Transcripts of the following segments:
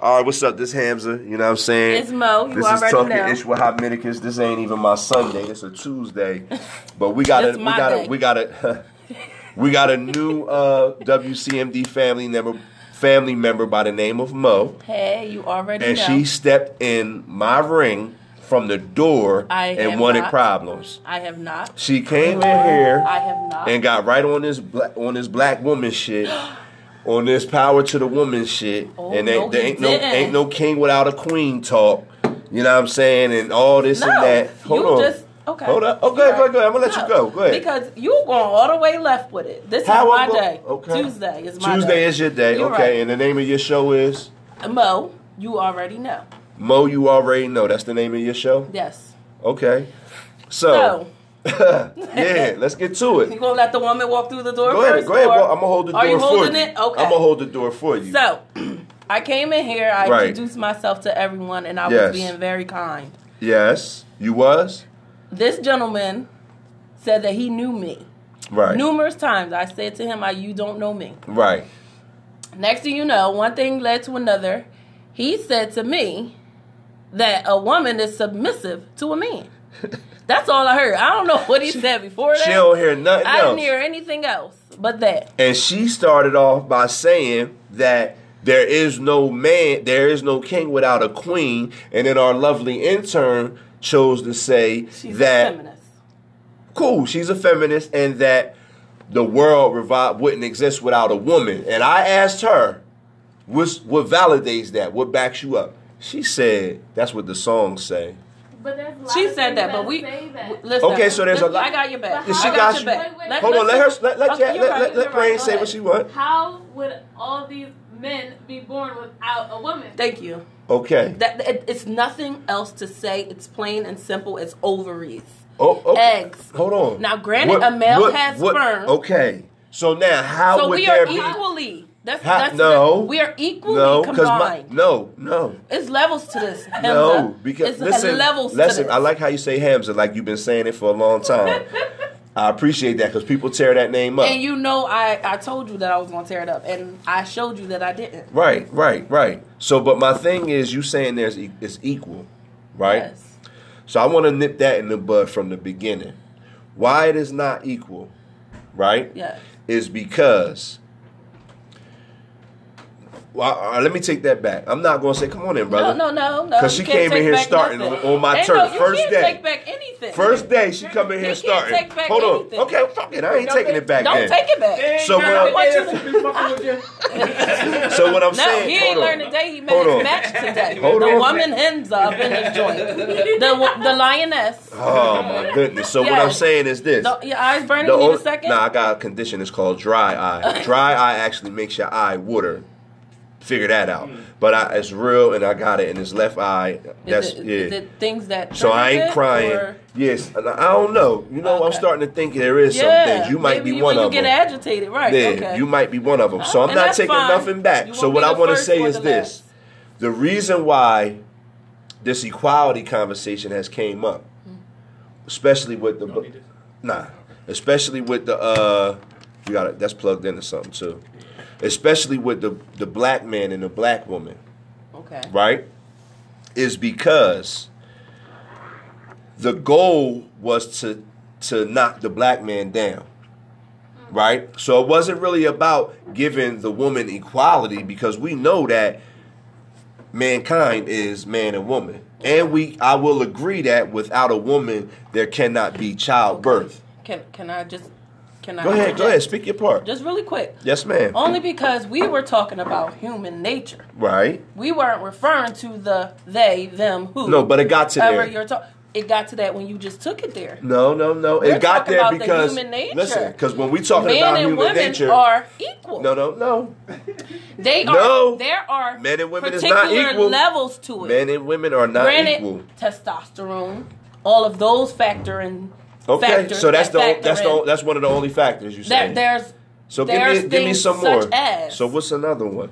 All right, what's up? This Hamza. You know what I'm saying? It's Mo. You this already is talking know. ish with Hot. This ain't even my Sunday. It's a Tuesday. But we got a we got a we got a we got a new uh, WCMD family member family member by the name of Mo, Hey, you already know. and know. she stepped in my ring from the door I and wanted not. problems. I have not. She came in here I have not. and got right on this black on this black woman shit, on this power to the woman shit, Oh, and they, no, he ain't no ain't no king without a queen talk. You know what I'm saying? And all this no, and that. Hold you on. just okay. Hold up. Oh, okay, go ahead, go ahead. I'm gonna let you go. Go ahead. Because you going all the way left with it. This How is my go- day. okay. Tuesday is my day. Tuesday day. is your day. You're okay, right. and the name of your show is Mo. You already know. Mo. You already know that's the name of your show. Yes. Okay. So, So yeah, let's get to it. you gonna let the woman walk through the door Go ahead, first? go ahead. Well, I'm gonna hold the door for you. Are you holding you. it? Okay. I'm gonna hold the door for you. So, I came in here. I Right. introduced myself to everyone, and I Yes. was being very kind. yes, you was This gentleman said that he knew me right. numerous times. I said to him, "I you don't know me." Right. Next thing you know, one thing led to another. He said to me that a woman is submissive to a man. That's all I heard. I don't know what he said before that. She don't hear nothing I else. didn't hear anything else but that. And she started off by saying that there is no man, there is no king without a queen. And then our lovely intern chose to say She's a that feminist. cool, she's a feminist, and that the world revi- wouldn't exist without a woman. And I asked her, what's, what validates that? What backs you up? She said, that's what the songs say. But there's She said that, but we that. listen. Okay, so there's a lot- I got your back. Yeah, she I got your you. back. Wait, wait, Let- Hold on, let her let let, Okay, Jack, let, right, let, let right, say go what she want. How would all these men be born without a woman? Thank you. Okay. That it, it's nothing else to say. It's plain and simple. It's ovaries. Oh, okay. Eggs. Hold on. Now, granted, a male has sperm. Okay. So now, how so would we there are be? That's, How- that's no. we are equally no, because combined. my no, no, It's levels to this. Hamza. no. Because it's listen, levels listen. to this. I like how you say Hamza, like you've been saying it for a long time. I appreciate that because people tear that name up. And you know, I I told you that I was gonna tear it up, and I showed you that I didn't. right, right, right. So, but my thing is, you saying there's e- it's equal, right? Yes. So I want to nip that in the bud from the beginning. Why it is not equal, right? Yes. Is because. Well, uh, let me take that back. I'm not going to say, "Come on in, brother." No, no, no, no. 'Cause you she came in here starting nothing. on- on my Ain't turf, no, first can't day. take back anything. First day she come in You here starting. take back Hold anything. on. Okay, fuck it. I ain't taking it back. Don't then. take it back. So I what? want you I'm, to- so what I'm No, saying? he ain't hold learned today. He Hold made on. his match today. Hold the on. woman ends up in his joint. The the lioness. Oh my goodness. So what I'm saying is this. The, your eyes burning. The Need a second. Nah, I got a condition. It's called dry eye. dry eye actually makes your eye water. Figure that out. But I, it's real, and I got it in his left eye. That's is it, yeah. is it things that? so I ain't it, crying. or- Yes, I I don't know. You know, I'm starting to think there is some things. You might maybe be one when of you get agitated, right? Yeah, okay. you might be one of them. So I'm And not taking fine. nothing back. So what I want to say is the this: last. the reason why this equality conversation has came up, especially with the nah, especially with the uh, we got it. That's plugged into something too. Especially with the the black man and the black woman, Okay. right? Is because the goal was to to knock the black man down. Hmm. Right? So it wasn't really about giving the woman equality because we know that mankind is man and woman. And we I will agree that without a woman there cannot be childbirth. Can can I just can I Go ahead, go ahead, speak your part. Just really quick. Yes, ma'am. Only because we were talking about human nature. Right. We weren't referring to the they, them, who. No, but it got to there. you're talking. It got to that when you just took it there. No, no, no. We're it got there about the because human nature. listen, because when we talking Men about and human women nature, are equal. no, no, no. They are. No. There are Men and women is not equal. levels to it. Men and women are not Granted, equal. testosterone, all of those factor in. Okay, factors so that's that the that's in. the that's one of the only factors you There, say. there's So give there's me give me some more. as- So what's another one?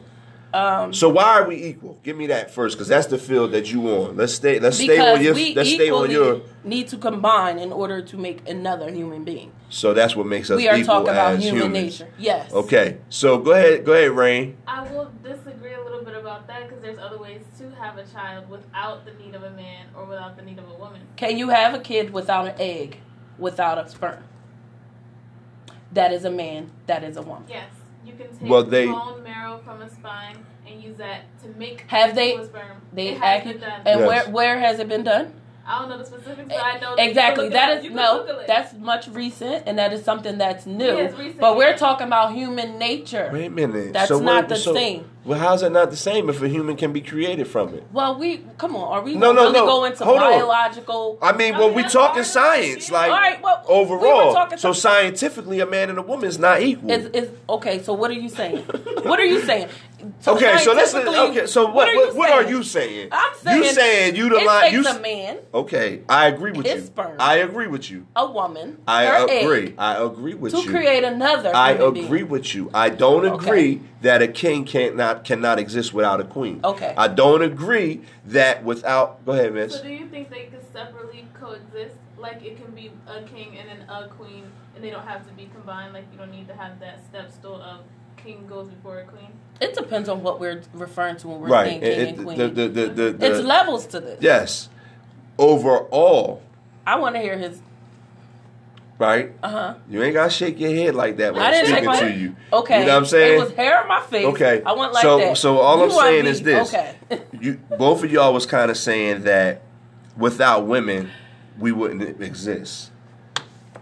um, So why are we equal? Give me that first, because that's the field that you on. Let's stay. Let's stay on your. we Let's stay on your. need to combine in order to make another human being. So that's what makes us we are equal talking about as human humans. nature. Yes. Okay, so go ahead, go ahead, Rain. I will disagree a little bit about that because there's other ways to have a child without the need of a man or without the need of a woman. Can you have a kid without an egg, without a sperm? That is a man. That is a woman. Yes, you can take Well, they- bone marrow from a spine and use that to make Have they- a sperm. They it has acted, been done. and Yes. where where has it been done? I don't know the specifics, but I know that you Exactly. can look it That up. You can no. That's much recent, and that is something that's new. Yeah, it's recent, but we're yeah. talking about human nature. Wait a minute. That's so not the so- same. Well, how's that not the same if a human can be created from it? Well, we come on. Are we No, no, no. go into Hold on. biological? I mean, I well, mean, we talking science, it. like All right, well, overall. talking so scientifically, a man and a woman is not equal. Is is okay? So what are you saying? what are you saying? So okay, so let's. scientifically, Okay, so what? are What, you what are saying? you saying? I'm saying you saying you the it line. You a s- man, okay? I agree with His you. sperm. I agree with you. a woman, I her agree. egg, I agree with to you. To create another. I human agree being. with you. I don't Okay. agree that a king can't not cannot exist without a queen. Okay. I don't agree that without. Go ahead, Miss. So do you think they could separately coexist? Like it can be a king and then a queen, and they don't have to be combined. Like you don't need to have that step stool of king goes before a queen. It depends on what we're referring to when we're right. saying king It- and queen. the, the, the, the, the- it's levels to this. yes. Overall, I want to hear his. right? Uh huh. You ain't gotta shake your head like that when I I'm didn't shake speaking my to head. you. Okay. You know what I'm saying? It was hair on my face. Okay. I went like so, that. So all You I'm saying me- is this: Okay. you both of y'all was kind of saying that without women, we wouldn't exist.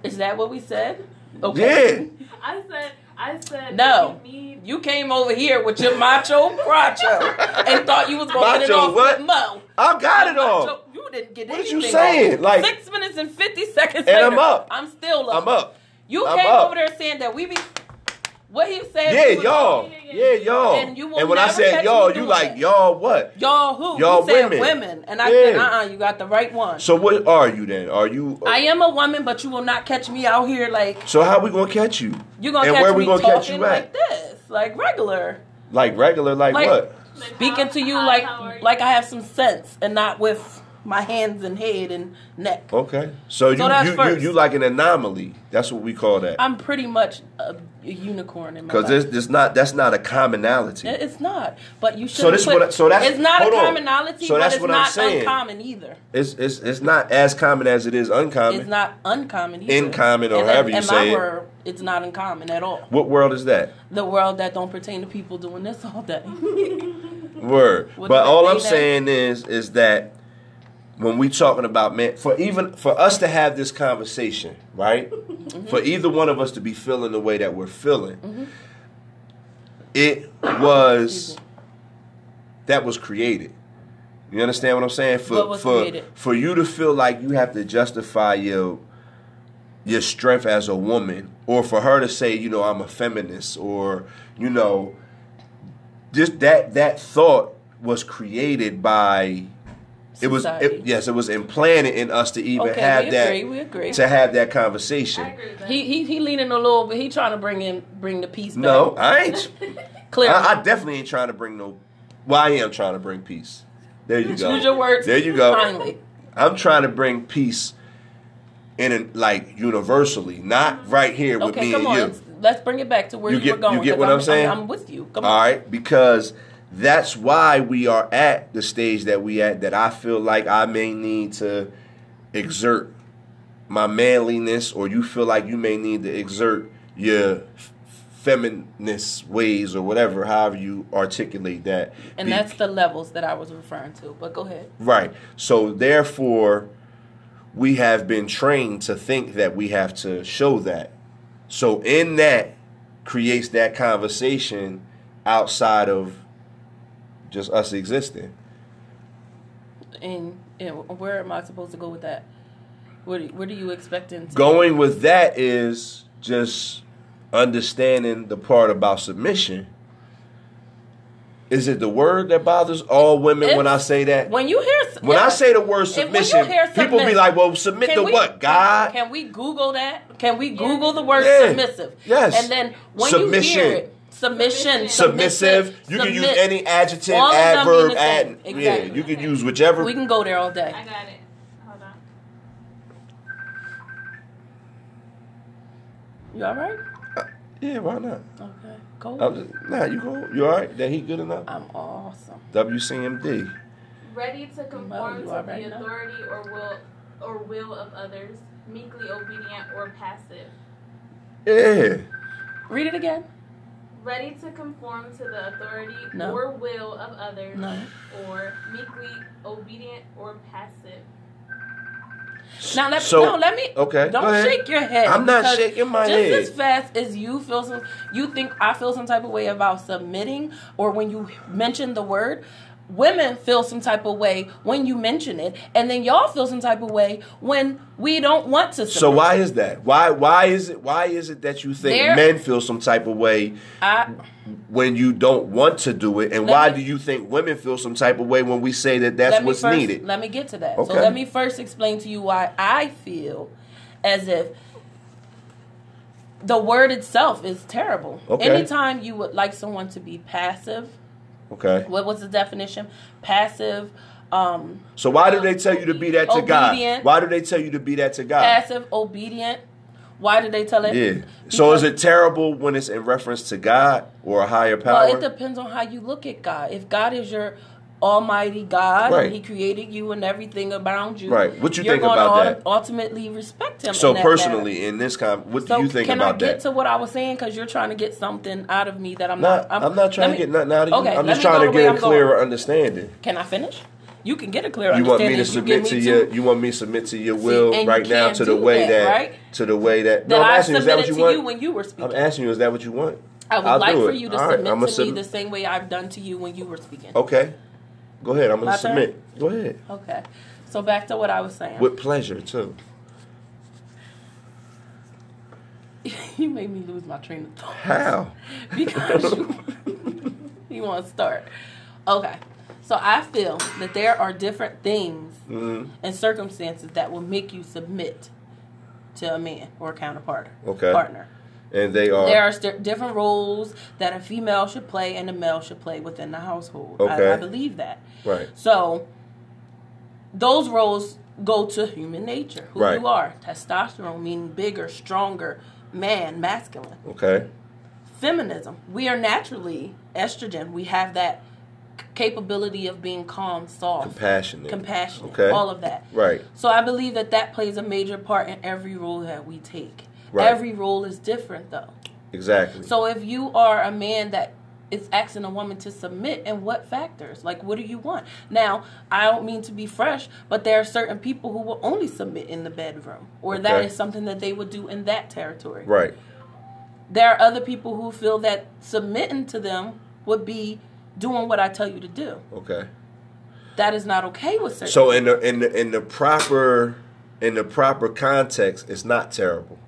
Is that what we said? Okay. Yeah. I said, I said, No. You need You came over here with your macho bracho and thought you was gonna get it Macho off what? with Mo. I got it Macho- all. You didn't get What is anything you saying? off. Like- six minutes and fifty seconds And later, I'm up. I'm still up. I'm up. You I'm came up. over there saying that we be. What he said? Yeah, we y'all. yeah, Yeah, yeah. y'all. And you will when I said catch y'all, you like that. y'all what? Y'all who? Y'all you said women. women, and I said, Yeah. uh, uh you got the right one. So what are you then? Are you? I am a woman, but you will not catch me out here like so how we gonna catch you? you're gonna And catch where me we gonna talking catch you like this, like regular. Like regular? Like, Like- what? speaking to you like how are you? like I have some sense and not with my hands and head and neck. Okay. So you that's you, you first. you like an anomaly? That's what we call that. I'm pretty much a, a unicorn in my Because there's, there's not that's not a commonality. It's not, but you should. So this put, what so that's- it's not a commonality, So but that's it's what I'm not saying. uncommon either. It's it's it's not as common as it is uncommon. It's not uncommon either. Uncommon or And however in, you in say my it. it's not uncommon at all. What world is that? The world that don't pertain to people doing this all day. Word. What but all I'm saying is is that when we talking about man for even for us to have this conversation, right? Mm-hmm. For either one of us to be feeling the way that we're feeling, it was that was created. You understand what I'm saying? For for created? for you to feel like you have to justify your your strength as a woman, or for her to say, you know, I'm a feminist, or you know, just that that thought was created by it was it, yes it was implanted in us to even Okay, have we that agree, we agree. to have that conversation. I agree with that. He he he leaning a little bit. He trying to bring in bring the peace back. No, I ain't. clearly. I, I definitely ain't trying to bring no. Well, I am trying to bring peace. There you go. Use your words. There you go. Finally. I'm trying to bring peace in a, like universally, not right here with Okay, me come and on. you. Let's, let's bring it back to where You you, get- were going. you get 'cause what I'm saying? I'm, with you. Come All on. right, because that's why we are at the stage that we at. That I feel like I may need to exert my manliness, or you feel like you may need to exert your feminist ways, or whatever, however you articulate that. And that's the levels that I was referring to. But go ahead. Right. So therefore, we have been trained to think that we have to show that. So in that creates that conversation outside of just us existing. And, and where am I supposed to go with that? What, what are you expecting? To Going with that is just understanding the part about submission. Is it the word that bothers all women when I say that? When you hear When I say the word If submission, people be like, "Well, submit to we- what? God?" Can we Google that? Can we Yeah. Google the word Yeah. submissive? Yes. And then when Submission. you hear it, submission, submissive. You can use any adjective, All of them mean adverb, ad. same. Yeah, Exactly. you can use whichever. We can go there all day. I got it. Hold on. You all right? Uh, yeah, why not? Okay. Go. I'm just, nah, you go. You all right? That he good enough? I'm awesome. WCMD. Ready to conform you to already the know. authority or will or will of others, meekly obedient or passive. Yeah. Read it again. Ready to conform to the authority No. or will of others, No. or meekly obedient or passive. Now let So- no, let me. okay, Don't shake your head. I'm not shaking my just head. Just as fast as you feel some. You think I feel some type of way about submitting, or when you mention the word. Women feel some type of way when you mention it, and then y'all feel some type of way when we don't want to. So why is that? Why why is it why is it that you think There- men feel some type of way I when you don't want to do it, and why me- do you think women feel some type of way when we say that that's what's first, needed? Let me get to that. Okay. So let me first explain to you why I feel as if the word itself is terrible. Okay. Anytime you would like someone to be passive, Okay. what was the definition? Passive, um, So why do they tell you to be that to God? Why do they tell you to be that to God? passive, obedient. Why did they tell it? Yeah. So is it terrible when it's in reference to God or a higher power? Well, it depends on how you look at God. If God is your Almighty God Right. and He created you and everything around you, Right. What you you're think about that? Ultimately, respect Him. so in personally, in this con, what So do you think can about I get that? to what I was saying? Because you're trying to get something out of me that I'm Not, not. I'm, not trying to me- get nothing out of you. Okay, I'm just trying to get a I'm going. clearer understanding. Can I finish? You can get a clear You want understanding. me to you submit give to your? You want me to submit to your will you right now to the way that, that, right? to the way that. that No, I'm asking you. Is that what you to want? you when you were speaking. I'm asking you. Is that what you want? I would I'll like for you to right, submit to sub- me the same way I've done to you when you were speaking. Okay. Go ahead. I'm gonna turn? submit. Go ahead. Okay. So back to what I was saying. With pleasure too. you made me lose my train of thought. How? because you, you want to start. Okay. So I feel that there are different things Mhm. and circumstances that will make you submit to a man or a counterpart Okay. partner. And they are. There are st- different roles that a female should play and a male should play within the household. I, Okay. I believe that. Right. So those roles go to human nature, who Right. you are. Testosterone meaning bigger, stronger, man, masculine. Okay. Feminism. We are naturally estrogen. We have that capability of being calm, soft, Compassionate. compassionate, Okay. all of that. Right. So I believe that that plays a major part in every role that we take. Right. Every role is different though. Exactly. So if you are a man that is asking a woman to submit, and what factors? Like, what do you want? Now, I don't mean to be fresh, but there are certain people who will only submit in the bedroom, or that Okay. is something that they would do in that territory. right. There are other people who feel that submitting to them would be doing what I tell you to do. Okay. That is not okay with certain. So in the in the in the proper in the proper context, it's not terrible.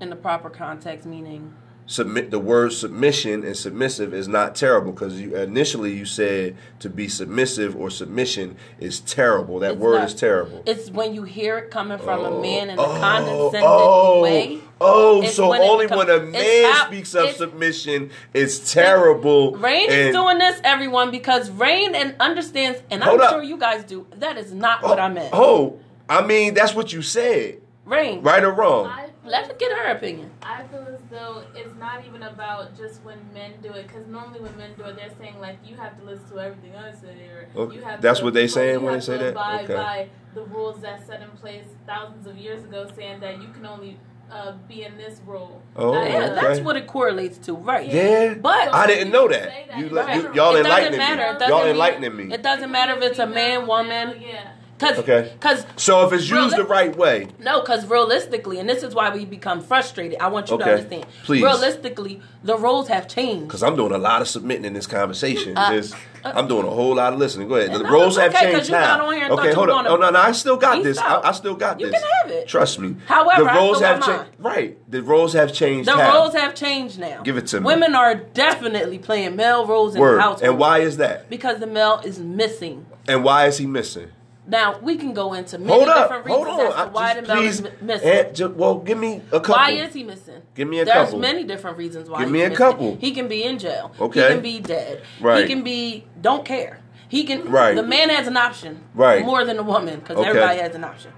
in the proper context, meaning Submit the word submission and submissive is not terrible because you initially you said to be submissive or submission is terrible. That It's word not. is terrible. it's when you hear it coming from a man in a Oh, condescending oh, way. Oh, so when only become- when a man out- speaks of it's- submission is terrible. Rain is doing this, everyone, because Rain and understands, and I'm up. sure you guys do. That is not oh, what I meant. Oh, I mean that's what you said, Rain, right or wrong? I let's get her opinion. I feel as though it's not even about just when men do it, because normally when men do it, they're saying like you have to listen to everything I say, or Okay, you have. that's to, what they or saying you when have they say to that? Abide Okay. by the rules that set in place thousands of years ago, saying that you can only uh, be in this role. Oh, Not Yeah, okay. that's what it correlates to, right? Yeah, But I didn't know that. that You, in you general. y'all It doesn't enlightening matter. It me. doesn't Y'all mean- enlightening me. It doesn't matter if it's a man, woman. Yeah. Cause, Okay. Cause So if it's used the right way, no, because realistically, and this is why we become frustrated. I want you Okay. to understand. Please. Realistically, the roles have changed. because I'm doing a lot of submitting in this conversation. Uh, Just- uh, I'm doing a whole lot of listening. Go ahead. The no, roles it's have changed. you got on here and Okay, hold on. Oh no, no, I still got this. I. I still got You this. You can have it. Trust me. However, the roles have changed. Right. The roles have changed. The how? roles have changed now. Give it to me. Women are definitely playing male roles in Word. the household. And why is that? Because the male is missing. And why is he missing? Now we can go into many Hold up. different Hold reasons on. as to why the male is missing. and ju- well, give me a couple. Why is he missing? Give me a There's couple. There's many different reasons why. Give he's me a missing. couple. He can be in jail. Okay. He can be dead. Right. He can be don't care. He can. Right. The man has an option. Right. More than the woman because Okay. everybody has an option.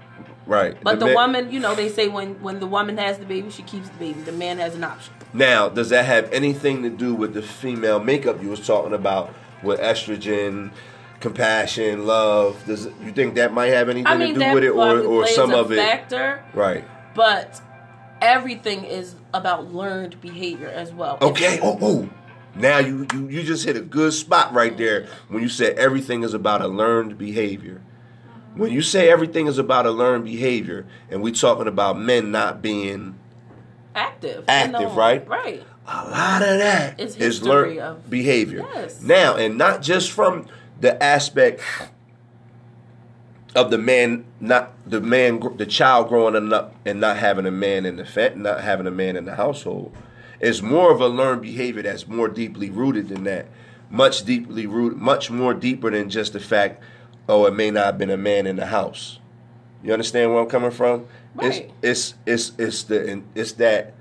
Right. But the, man- woman, you know, they say when when the woman has the baby, she keeps the baby. The man has an option. Now, does that have anything to do with the female makeup you was talking about with estrogen, compassion, love? Does you think that might have anything I mean, to do with it, or or some a of it? factor, Right. but everything is about learned behavior as well. Okay. Oh, oh. Now you, you you just hit a good spot right there when you said everything is about a learned behavior. When you say everything is about a learned behavior, and we talking about men not being active, you Active, know, right? Right. a lot of that is learned of- behavior. Yes. Now, and not just from the aspect of the man, not the man, the child growing up and not having a man in the fa- not having a man in the household. is more of a learned behavior that's more deeply rooted than that. Much deeply rooted, much more deeper than just the fact, oh, it may not have been a man in the house. You understand where I'm coming from? Right. It's it's it's it's the it's that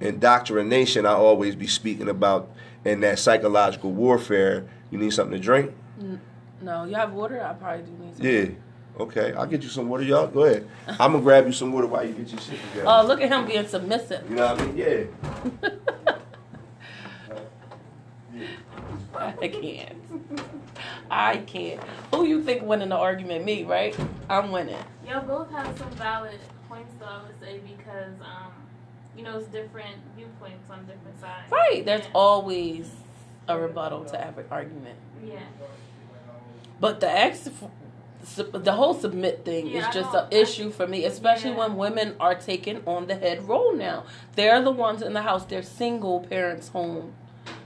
indoctrination I always be speaking about and that psychological warfare. You need something to drink? No, you have water. I probably do need some. Yeah. Okay, I'll get you some water, y'all. Go ahead. I'm gonna grab you some water while you get your shit together. Oh, look at him being submissive. you know what I mean? Yeah. I can't. I can't. Who you think winning the argument? Me, right? I'm winning. Y'all both have some valid points, though. I would say because um, you know, it's different viewpoints on different sides. Right. There's yeah. always a rebuttal to every argument. Yeah. But the ex, the whole submit thing Yeah, is just an issue for me, especially Yeah. when women are taking on the head role now. They're the ones in the house. They're single parents home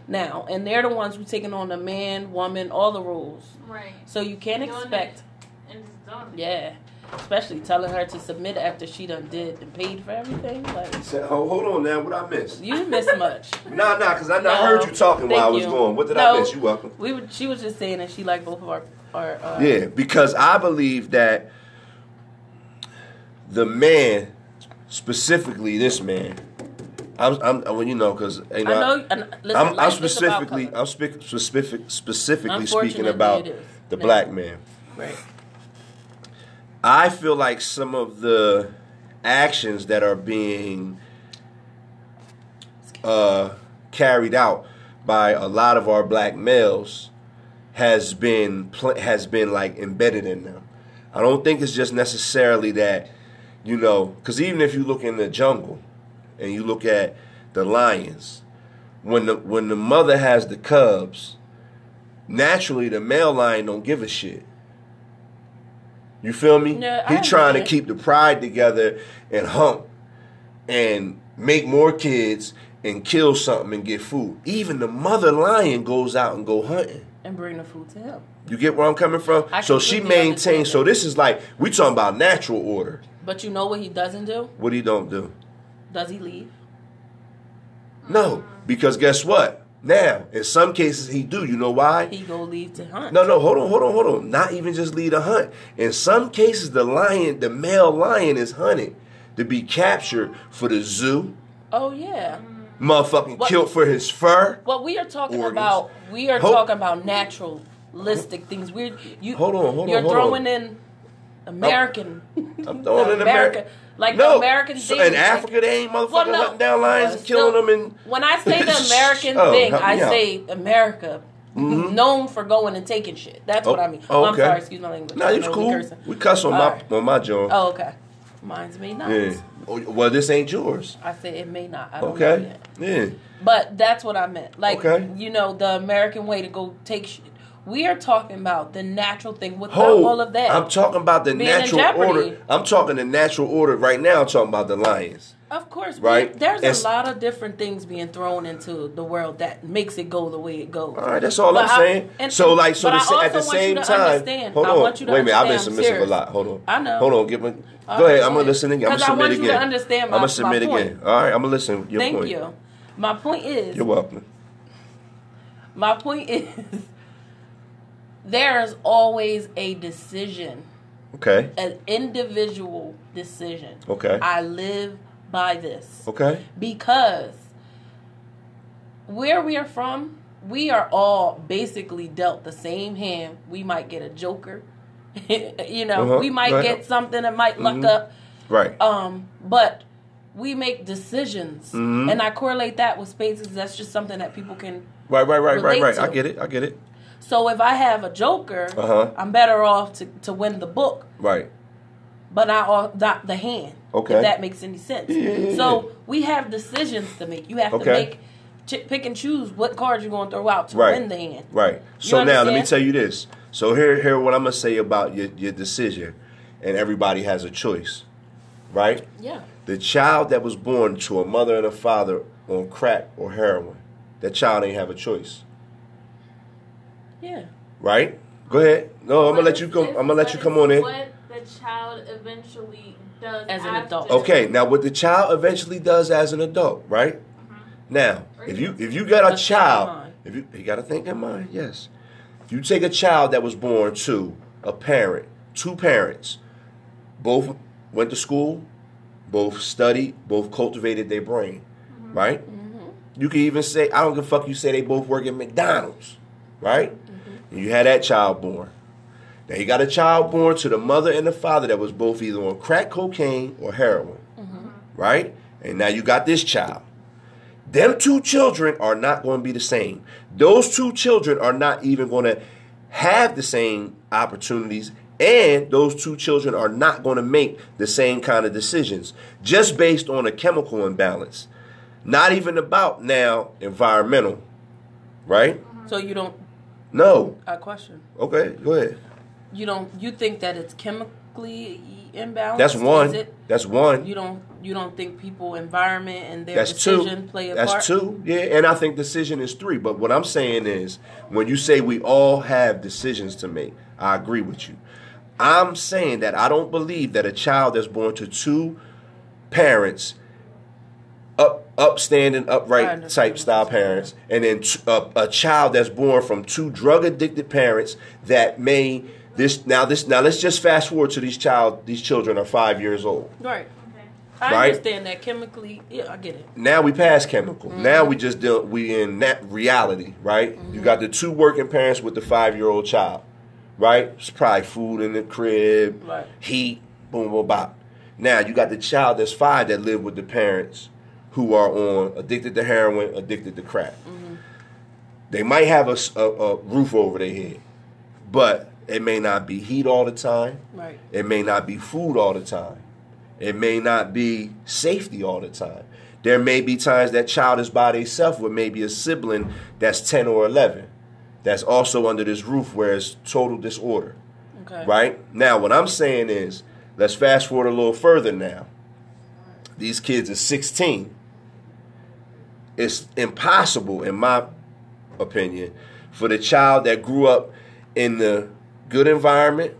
now, and they're the ones who taking on the man, woman, all the roles. Right. So you can't expect, And just done. yeah, especially telling her to submit after she done did and paid for everything. Like So, hold, hold on now. What I missed? you miss much. Nah, nah, because I, I heard you talking while I was you. going. What did No. I miss? You welcome. We would. She was just saying that she liked both of our our. Uh, Yeah, because I believe that the man, specifically this man, I'm, I'm well, you know, because you know, I know. And listen, I'm, I'm life is about specifically. I'm spe- specific, specifically speaking about the Yeah. black man. right. I feel like some of the actions that are being uh, carried out by a lot of our black males has been has been like embedded in them. I don't think it's just necessarily that you know, because even if you look in the jungle and you look at the lions, when the when the mother has the cubs, naturally the male lion don't give a shit. You feel me? I he trying to keep the pride together and hump and make more kids and kill something and get food. Even the mother lion goes out and go hunting. And bring the food to him. You get where I'm coming from? I So she maintains. So this is like we talking about natural order. But you know what he doesn't do? What he don't do? Does he leave? No, because guess what? Now, in some cases he do. You know why? He go leave to hunt. No, no, hold on, hold on, hold on. Not even just leave a hunt. In some cases, the lion, the male lion, is hunted to be captured for the zoo. Oh yeah. Motherfucking What- killed for his fur. What we are talking Organs. about, we are Hold- talking about naturalistic things. We're you. Hold on, hold on, You're hold throwing on. in American. I'm throwing in America, America. Like no, the American so thing. in Africa they ain't motherfucking Well, no. hunting down lions and killing still- them. And When I say the American Oh, thing, I out. say America. Mm-hmm. Known for going and taking shit. That's what oh, I mean. Oh, I'm okay. sorry, excuse my language. Nah, I it's we cool. cursing. We cuss on All my right. on my joint. Oh, okay. Mine's may not. Yeah. Oh, Well, this ain't yours. I say it may not. I don't know Okay. yet. Yeah. But that's what I meant. Like, Okay. you know, the American way to go take shit. We are talking about the natural thing without Hold. all of that. I'm talking about the natural order. I'm talking the natural order right now. I'm talking about the lions. of course, Right. we- there's It's- a lot of different things being thrown into the world that makes it go the way it goes. All right, that's all But I'm I- saying. and- so, like, so the, at the also want you same time, hold I on. want you to Wait a minute, I've been submissive a lot. Hold on. I know. Hold on, give me. All Go right, ahead. I'm go gonna listen again. I'm gonna submit again. to understand I'm gonna submit again. All right, I'm gonna listen. Your Thank point. you. My point is, You're welcome. my point is, there is always a decision, Okay. an individual decision. Okay. I live by this. Okay. because where we are from, we are all basically dealt the same hand. We might get a joker you know, Uh-huh. we might Right. get something that might luck Mhm. up. Right. Um, but we make decisions, Mhm. and I correlate that with spades. That's just something that people can. right. Right. Right. Right. Right. to. I get it. I get it. So if I have a Joker, Uh-huh. I'm better off to, to win the book, Right. but I all not the hand. Okay. If that makes any sense. Yeah, yeah, yeah. So we have decisions to make. You have to make ch- pick and choose what cards you're going to throw out to Right. win the hand. Right. So now let me tell you this. So here, here, what I'm gonna say about your your decision, and everybody has a choice, right? Yeah. The child that was born to a mother and a father on crack or heroin, that child ain't have a choice, Yeah. right? Go ahead. No, I'm gonna let you come. I'm gonna let you come on in. What the child eventually does As an adult. Okay. Now, what the child eventually does as an adult, right? Mm-hmm. Now, if you if you got a Let's think in child, if you you got to think in mind, yes. If you take a child that was born to a parent, two parents, both went to school, both studied, both cultivated their brain, mm-hmm. right? Mm-hmm. You can even say, I don't give a fuck. You say they both work at McDonald's, right? And you had that child born. Now you got a child born to the mother and the father that was both either on crack cocaine or heroin, mm-hmm. right? And now you got this child. Them two children are not going to be the same. Those two children are not even going to have the same opportunities, and those two children are not going to make the same kind of decisions just based on a chemical imbalance. Not even about now environmental, right? So you don't. No. A question. Okay, go ahead. You don't. You think that it's chemically imbalanced? That's one. That's one. You don't. You don't think people, environment, and their That's two. decision play a That's part? two. Yeah, and I think decision is three. But what I'm saying is, when you say we all have decisions to make, I agree with you. I'm saying that I don't believe that a child that's born to two parents, up upstanding, upright type style parents, and then t- a, a child that's born from two drug addicted parents that may this now this now let's just fast forward to these child these children are five years old. Right. I Right? understand that chemically. Yeah, I get it. now we pass chemical. Mm-hmm. Now we just deal we in that reality, right? You got the two working parents with the five year old child, right? It's probably food in the crib, Right. heat, boom, boom, bop. Now you got the child that's five that live with the parents who are on addicted to heroin, addicted to crack. Mm-hmm. They might have a roof over their head, but it may not be heat all the time. Right. It may not be food all the time. It may not be safety all the time. There may be times that child is by themselves with maybe a sibling that's 10 or 11 that's also under this roof where it's total disorder. Okay. Right? Now, what I'm saying is, let's fast forward a little further now. These kids are 16. It's impossible, in my opinion, for the child that grew up in the good environment,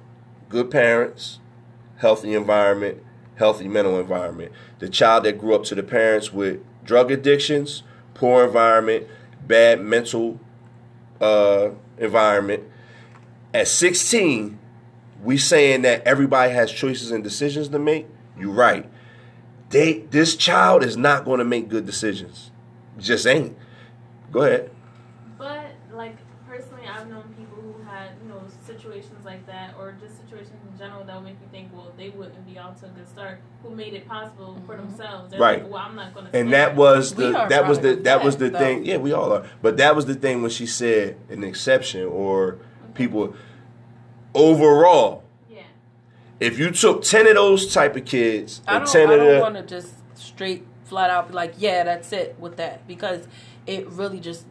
good parents, healthy environment, healthy mental environment. The child that grew up to the parents with drug addictions, poor environment, bad mental uh, environment. At 16, we saying that everybody has choices and decisions to make. You're right. They this child is not going to make good decisions. Just ain't. Go ahead. But like personally, I've known people who had you know situations like that, or just situations in general that would make me think, well, they wouldn't be off to a good start. Who made it possible for mm-hmm. themselves? They're Right. Like, well, I'm not going to. And that was the that was the product of that was the that, thing. Yeah, we all are. But that was the thing when she said an exception or people overall. Yeah. If you took ten of those type of kids I don't. ten I of don't want to just straight flat out be like, yeah, that's it with that because it really just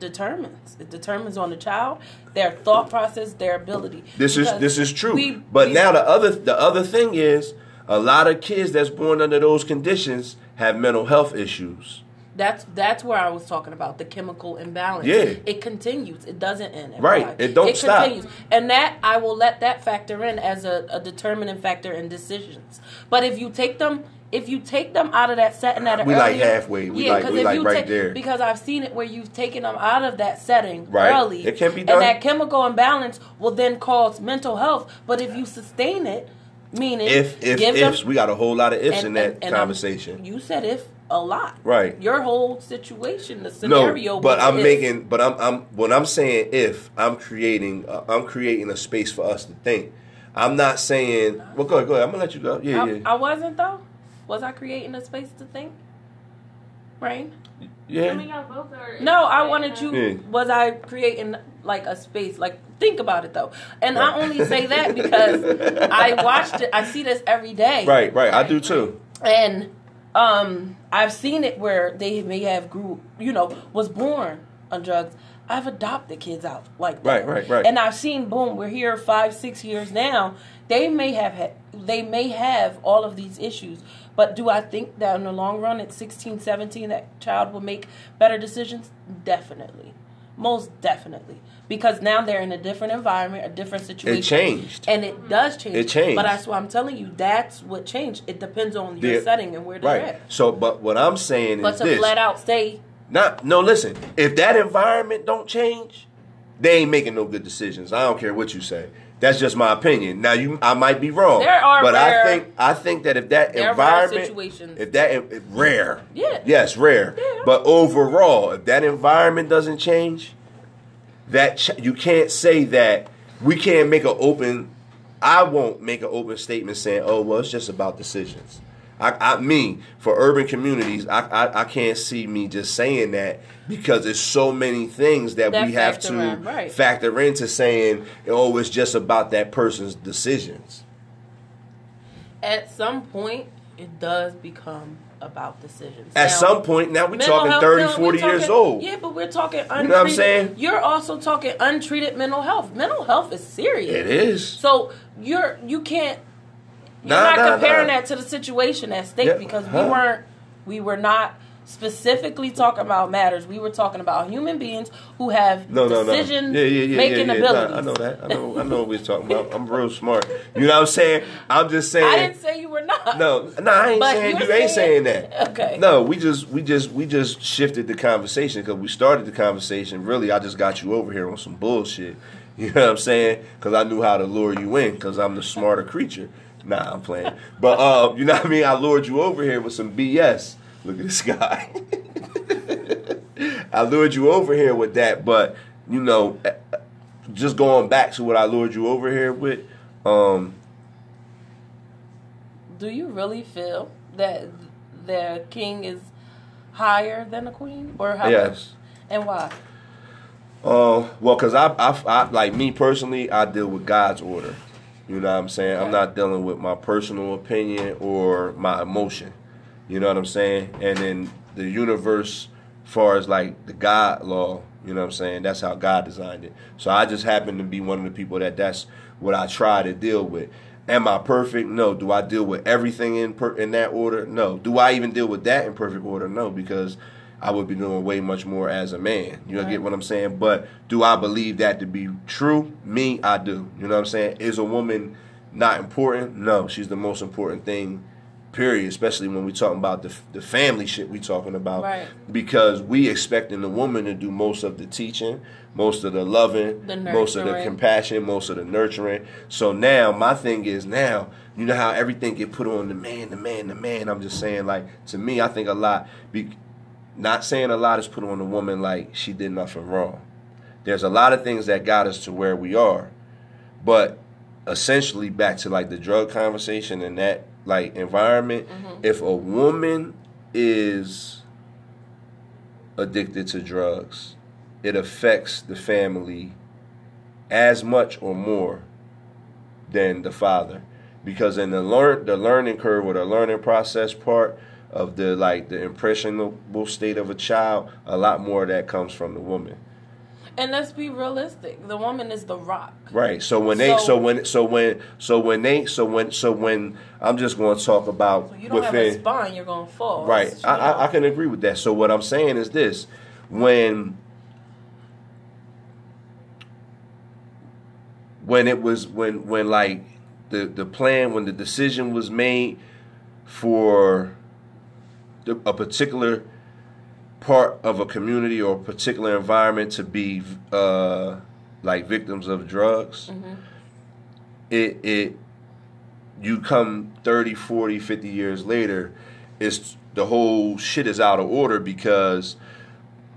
determines. It determines on the child their thought process, their ability. This is this is true. we- but we- now the other the other thing is a lot of kids that's born under those conditions have mental health issues. That's that's where I was talking about the chemical imbalance. Yeah. it continues. It doesn't end. Right. five. It don't it stop. Continues. and that I will let that factor in as a, a determining factor in decisions. But if you take them, if you take them out of that setting at an We like halfway. We like- we if like you right take- there. Because I've seen it where you've taken them out of that setting Right. early. It can be done. and that chemical imbalance will then cause mental health. But if you sustain it, meaning If if give them we got a whole lot of ifs and- in that and- and I'm- conversation. you said if a lot, Right. Your whole situation, the scenario. No, but I'm if. making, but I'm, I'm when I'm saying if I'm creating, uh, I'm creating a space for us to think. I'm not saying. Well, go ahead, go ahead. I'm gonna let you go. Yeah, I, yeah, I wasn't though. Was I creating a space to think? Rain? I yeah. mean, y'all both are. No, I wanted you. Yeah. Was I creating like a space? Like think about it though. And I only say that because I watched it. I see this every day. Right, right. I do too. and um i've seen it where they may have grew you know was born on drugs i've adopted kids out like that. Right, right, right. and i've seen boom we're here five six years now they may have had they may have all of these issues but do i think that in the long run at 16 17 that child will make better decisions definitely most definitely because now they're in a different environment a different situation It changed. and it does change It changed. but that's why i'm telling you that's what changed it depends on your Yeah. setting and where they're Right. at So, but what I'm saying but is to this: flat out say, not no. Listen, if that environment don't change, they ain't making no good decisions. I don't care what you say. That's just my opinion. Now, you, I might be wrong. There are but rare- I think I think that if that there are rare environment, if that if, rare, Yeah. yes, rare. Yeah. But overall, if that environment doesn't change, that ch- you can't say that we can't make an open. I won't make an open statement saying, "Oh, well, it's just about decisions." I, I me for urban communities, I, I I can't see me just saying that because there's so many things that, That we have to in, right. factor into saying, "Oh, it's just about that person's decisions." at some point, it does become about decisions. At Now, some point, now we're talking health, 30, no, we're 40 years old. Yeah, but we're talking untreated. know what I'm saying? You're also talking untreated mental health. Mental health is serious. It is. So you're you can't. You're Nah, not nah, comparing nah. that to the situation at stake Yeah, because we huh? weren't. We were not specifically talking about matters. We were talking about human beings who have No, no, no. decision Yeah, yeah, yeah, making yeah, yeah. abilities. Nah, I know that. I know. I know what we're talking about. I'm real smart. You know what I'm saying? I'm just saying. I didn't say you were not. No, no, I ain't But saying you ain't saying saying- that. Okay. No, we just we just we just shifted the conversation because we started the conversation. Really, I just got you over here on some bullshit. You know what I'm saying? Because I knew how to lure you in because I'm the smarter creature. Nah, I'm playing. But uh, you know what I mean? I lured you over here with some BS. Look at this guy. I lured you over here with that, but you know, eh, eh, just going back to what I lured you over here with. Um, Do you really feel that the king is higher than the queen, or how? yes. And why? Uh, well, cause I, I, I, like me personally, I deal with God's order. You know what I'm saying? I'm not dealing with my personal opinion or my emotion. You know what I'm saying? And then the universe, far as like the God law, you know what I'm saying? That's how God designed it. So I just happen to be one of the people that that's what I try to deal with. Am I perfect? No. Do I deal with everything in per, in that order? No. Do I even deal with that in perfect order? No, because I would be doing way much more as a man. You know, Right. get what I'm saying? But do I believe that to be true? Me, I do. You know what I'm saying? Is a woman not important? No, she's the most important thing. Period. Especially when we talking about the the family shit we talking about. Right. Because we expecting the woman to do most of the teaching, most of the loving, The most of the compassion, most of the nurturing. So now my thing is now, you know how everything get put on the man, the man, the man. I'm just saying like to me, I think a lot. Be, not saying a lot is put on the woman like she did nothing wrong. There's a lot of things that got us to where we are, but essentially back to like the drug conversation and that like environment. Mm-hmm. If a woman is addicted to drugs, it affects the family as much or more than the father because in the learn the learning curve or the learning process part of the like the impressionable state of a child a lot more of that comes from the woman And let's be realistic. The woman is the rock. right so when they so, So- when so when so when they so when so when i'm just going to talk about So you don't have a spine, you're gonna fall. Right. I, I, I can agree with that. So what I'm saying is this: when when it was when when like the the plan when the decision was made for a particular part of a community or a particular environment to be uh, like victims of drugs, it it you come 30, 40, 50 years later, it's the whole shit is out of order because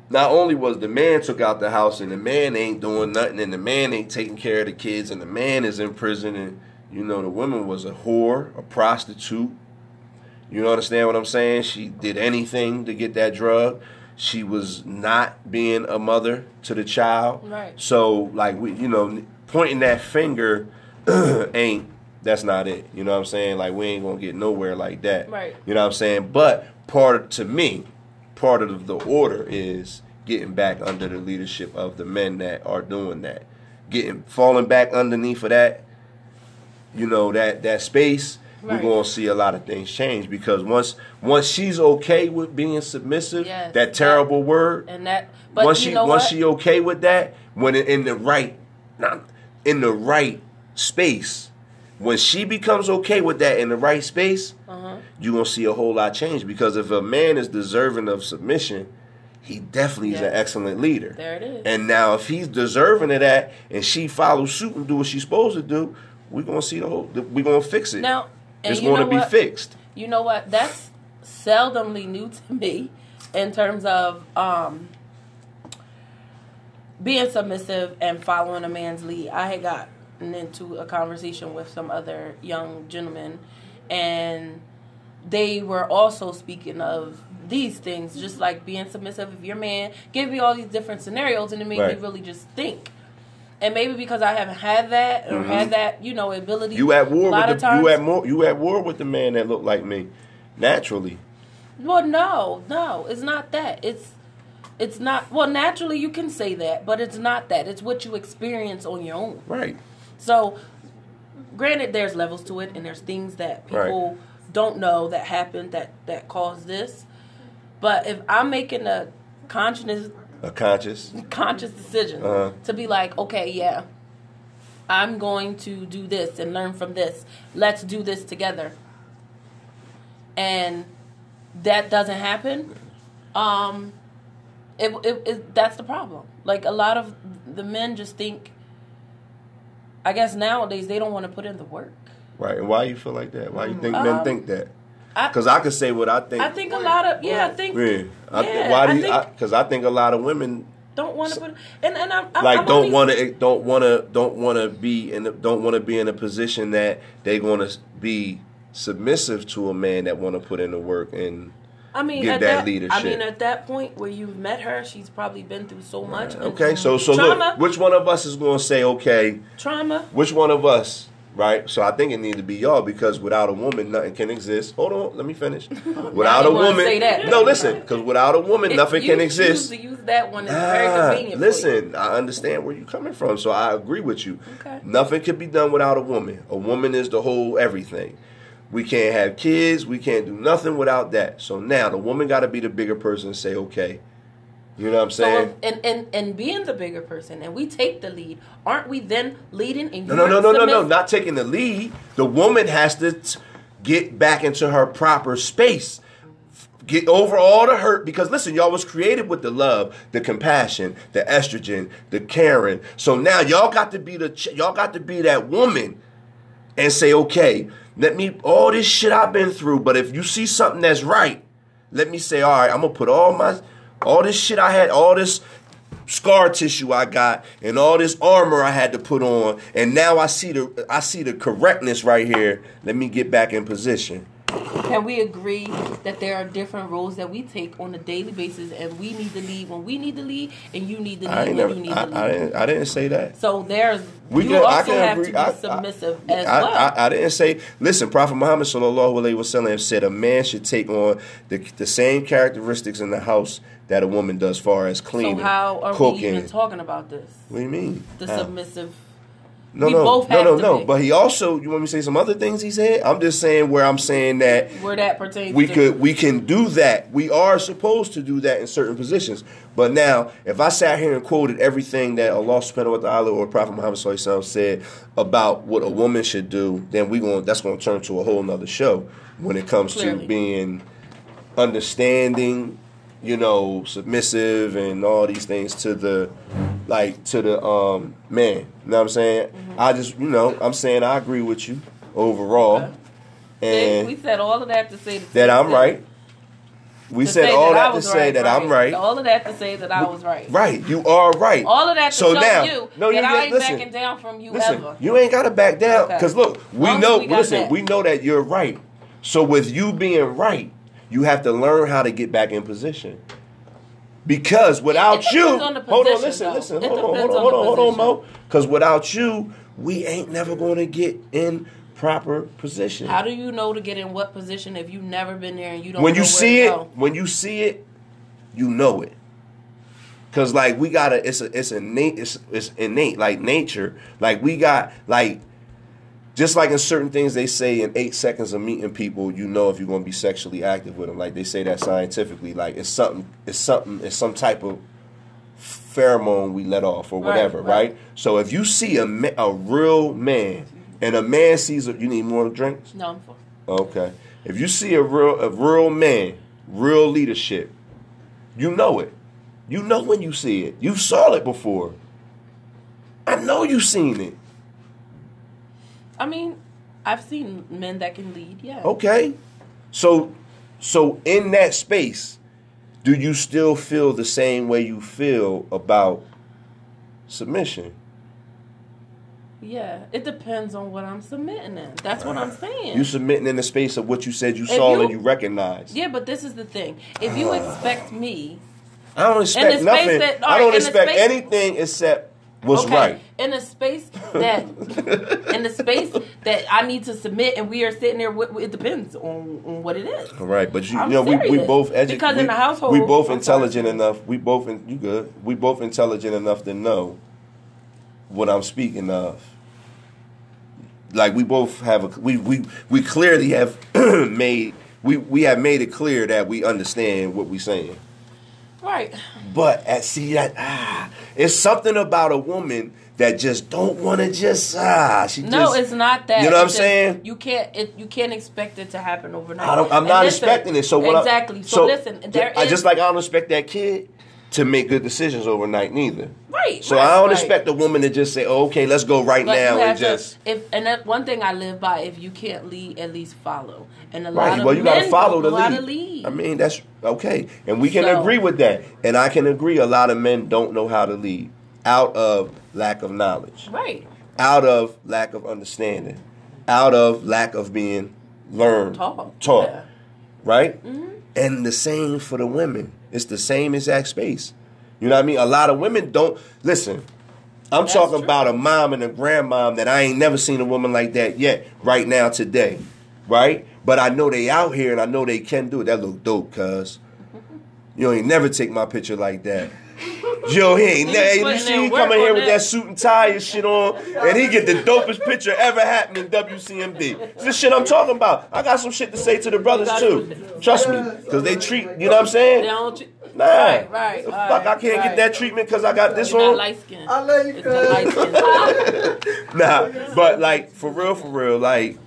not only was the man took out the house and the man ain't doing nothing and the man ain't taking care of the kids and the man is in prison and You know, the woman was a whore, a prostitute. You know, understand what I'm saying? She did anything to get that drug. She was not being a mother to the child. Right. So, like, we, you know, pointing that finger ain't, that's not it. You know what I'm saying? Like, we ain't gonna get nowhere like that. Right. You know what I'm saying? But part of, to me, part of the order is getting back under the leadership of the men that are doing that. Getting, falling back underneath of that, you know, that, that space Right. we're gonna see a lot of things change because once once she's okay with being submissive, Yes, that terrible word, And that, but once you she once what? she okay with that, when it, in the right, not in the right space, when she becomes okay with that in the right space, uh-huh. you're gonna see a whole lot change because if a man is deserving of submission, he definitely is an excellent leader. There it is. And now if he's deserving of that and she follows suit and do what she's supposed to do, we're gonna see the whole we're gonna fix it. Now, it's you gonna be what? fixed. You know what? That's seldomly new to me in terms of um, being submissive and following a man's lead. I had gotten into a conversation with some other young gentlemen, and they were also speaking of these things, just like being submissive. If your man give you all these different scenarios, and it made Right. me really just think. And maybe because I haven't had that or had that, you know, ability. Mm-hmm. You at war a lot with of the, times, you at more you at war with the man that looked like me, naturally. Well, no, no, it's not that. It's it's not. Well, naturally you can say that, but it's not that. It's what you experience on your own. Right. So, granted, there's levels to it, and there's things that people don't know that happened that that caused this. But if I'm making a conscious A conscious. conscious decision Uh-huh. to be like, okay, yeah, I'm going to do this and learn from this. Let's do this together. And that doesn't happen. Um, it, it, it that's the problem. Like a lot of the men just think. I guess nowadays they don't want to put in the work. Right. And why you feel like that? Why you think men Um, think that? I, Because I could say what I think. I think a lot of yeah. I think Yeah. I Yeah, why do I you? Because I, think a lot of women don't want to put and and I'm, I'm like I'm don't want to eh, don't want to don't want to be in a, don't want to be in a position that they're going to be submissive to a man that want to put in the work and I mean, give at that that, I mean, at that point where you've met her, she's probably been through so much. and okay so so trauma, look which one of us is going to say okay trauma. which one of us right so i think it needs to be y'all because without a woman nothing can exist hold on let me finish without a woman say that. no listen because without a woman If nothing you can exist To use that one, Ah, convenient. for you. listen, I understand where you're coming from, so I agree with you. Okay. Nothing can be done without a woman. A woman is the whole everything. We can't have kids. We can't do nothing without that. So now the woman got to be the bigger person and say, okay. You know what I'm saying? if- and, and and being the bigger person, and we take the lead, aren't we then leading? And no, no, no, no, no, no. Not taking the lead. The woman has to t- get back into her proper space. Get over all the hurt because listen, y'all was created with the love, the compassion, the estrogen, the caring. So now y'all got to be the ch- y'all got to be that woman and say, okay, let me all this shit I've been through. But if you see something that's right, let me say, all right, I'm gonna put all my all this shit I had, all this scar tissue I got, and all this armor I had to put on, and now I see the I see the correctness right here. Let me get back in position. Can we agree that there are different roles that we take on a daily basis, and we need to lead when we need to lead, and you need to lead I when never, you need I, to lead? I didn't, I didn't say that. so there's We you can, I also can have agree. to be I- I- submissive I, as I, well. I, I didn't say. Listen, Prophet Muhammad sallallahu alaihi wasallam said a man should take on the the same characteristics in the house that a woman does, far as so cleaning, how are cooking. we even talking about this? what do you mean? The How? submissive. No, we no, no, no, no. be. But he also, you want me to say some other things he said? I'm just saying where I'm saying that Where that pertains we could we can do that. We are supposed to do that in certain positions. But now, if I sat here and quoted everything that Allah subhanahu wa ta'ala or Prophet Muhammad sallallahu alaihi wasallam said about what a woman should do, then we going that's going to turn to a whole nother show when it comes Clearly. to being understanding, you know, submissive and all these things to the like to the um man. You know what I'm saying? Mm-hmm. I just you know, I'm saying I agree with you overall. Okay. And we said all of that to say the that I'm right. We said all I that to say that I'm right. All of that to say that I was right. Right, you are right. All of that to So show now- you no, you that I ain't listen. backing down from you Listen, ever. you ain't gotta back down Okay. because look, we Long know. we listen, that. we know that you're right. So with you being right, you have to learn how to get back in position. Because without you, on the hold on, listen, though. listen, hold on, hold on, on hold on, hold on. Mo. Because without you, we ain't never going to get in proper position. How do you know to get in what position if you've never been there and you don't when you see it, go? when you see it, you know it. Cause like we gotta, it's a, it's innate, it's, it's innate, like nature. Like we got, like, just like in certain things they say in eight seconds of meeting people, you know if you're gonna be sexually active with them. Like they say that scientifically. Like it's something, it's something, it's some type of pheromone we let off or Right, whatever, right? right. So if you see a ma- a real man and a man sees a, you need more drinks. No, I'm full. Okay. If you see a real a real man, real leadership, you know it. You know when you see it. You saw it before. I know you've seen it. I mean, I've seen men that can lead. Yeah. Okay. So so in that space, do you still feel the same way you feel about submission? Yeah. It depends on what I'm submitting in. That's what I'm uh-huh. saying. You submitting in the space of what you said you If saw you- and you recognized. yeah, but this is the thing. If you ah. expect me, I don't expect space nothing. that- I don't in the expect space- anything except what's okay, right. in a space that in the space that I need to submit, and we are sitting there. With, it depends on, on what it is. All right, but you, you know we, we both educated. Because in the household- we both I'm intelligent sorry. enough. We both in, you good. We both intelligent enough to know what I'm speaking of. Like we both have a we we we clearly have made we we have made it clear that we understand what we're saying. Right. But at see that ah, it's something about a woman that just don't want to just ah. She No, just, it's not that. You know what I'm just- saying? You can't. It, you can't expect it to happen overnight. I don't, I'm And not listen, expecting it. So what? I- exactly. so, listen, there I is- just like I don't expect that kid to make good decisions overnight neither. right. So right, I don't right. expect a woman to just say, oh, "Okay, let's go right But now and have just." if and that one thing I live by: if you can't lead, at least follow. And a lot Right. of Well, you men got to follow the don't know how lead. to lead. I mean, that's okay, and we can So- agree with that. And I can agree. A lot of men don't know how to lead out of lack of knowledge, right. out of lack of understanding, out of lack of being learned, Taught. taught. Yeah. right? Mm-hmm. And the same for the women. It's the same exact space. You know what I mean? A lot of women don't listen. I'm That's talking true. about a mom and a grandmom that I ain't never seen a woman like that yet. Right now, today, right? But I know they out here, and I know they can do it. That look dope, cuz. You ain't never take my picture like that. Yo, he ain't He's never. You see, in he work coming here with that. that suit and tie and shit on, and he get the dopest picture ever happened in WCMD. It's the shit I'm talking about. I got some shit to say to the brothers too. Trust me, because they treat. You know what I'm They saying? don't. tr- Nah. Right. Right. The right, fuck, I can't right. get that treatment because I got this You're not on. light skinned. I love you, light Nah, but like for real, for real, like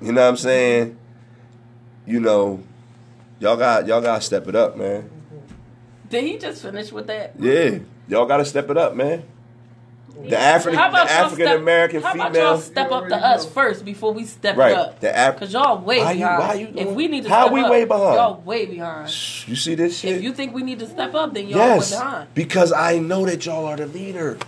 you know what I'm saying. You know, y'all got y'all got to step it up, man. Did he just finish with that? Yeah, y'all got to step it up, man. The African, How the about y'all African step- American How about y'all female. step up to us first before we step Right. up? The Af- Cause y'all way Why you- behind. why you if we need to How step we up, way behind? Y'all way behind. You see this shit? If you think we need to step up, then y'all yes, behind. because I know that y'all are the leader.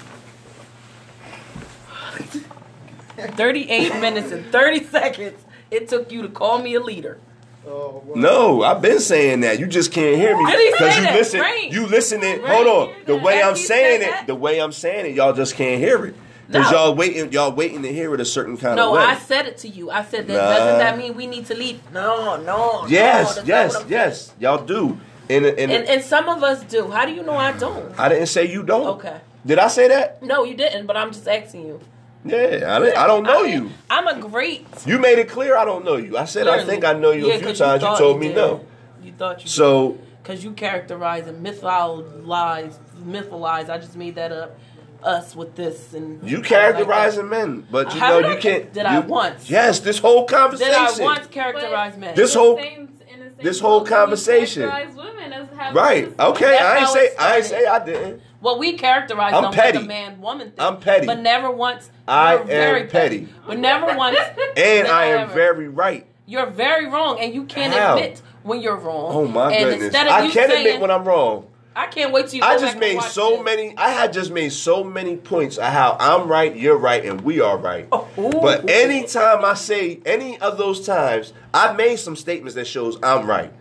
38 minutes and 30 seconds it took you to call me a leader. Oh, wow. No, I've been saying that. You just can't hear me because you that? listen. Right. You listening? Right. Hold on. The way I'm saying it, the way I'm saying it, y'all just can't hear it. Cause No. y'all waiting, y'all waiting to hear it a certain kind No, of way. I said it to you. I said that Nah. doesn't that mean we need to leave? No, no. no, yes, yes, yes. Y'all do. And, and. And, and some of us do. How do you know I don't? I didn't say you don't. Okay. Did I say that? No, you didn't. But I'm just asking you. Yeah, I, I don't know I- you. I'm a great. You made it clear I don't know you. I said I think I know you Yeah, a few times. You, thought told me did. no. You thought you. So because you characterize and mythologize, mytholize. I just made that up. Us with this and you I like men, but you How know you I- can't. did you, I once? Yes, this whole conversation. Did I once characterize men? This whole- same- in the same this whole conversation. characterize women as having Right. Okay. I ain't how say. I ain't say I didn't. Well, we characterize I'm them petty. like a man woman thing. I'm petty. But never once. I you're very am petty. But never once. And I am ever- very right. You're very wrong, and you can't How? admit when you're wrong. Oh my and goodness! Instead of I can not admit when I'm wrong. I can't wait till you. I just made so this. many. I had just made so many points of how I'm right, you're right, and we are right. Oh. But anytime I say any of those times, I made some statements that shows I'm right.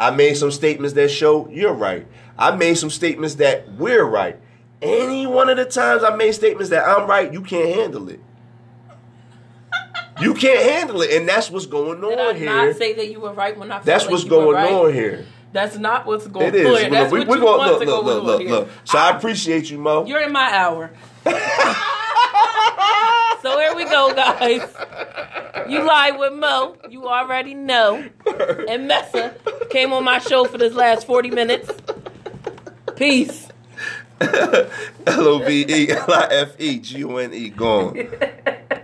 I made some statements that show you're right. I made some statements that we're right. Any one of the times I made statements that I'm right, you can't handle it. You can't handle it, and that's what's going on Did I on here. not say that you were right when I? That's like what's going right? on here. That's not what's going It is. on. Look, That's we, what we're you going want look, to go look, look, here. look. So I appreciate you, Mo. You're in my hour. so here we go, guys. You lied with Mo. You already know. And Messa came on my show for this last 40 minutes. Peace. L O V E L I F E G O N E gone.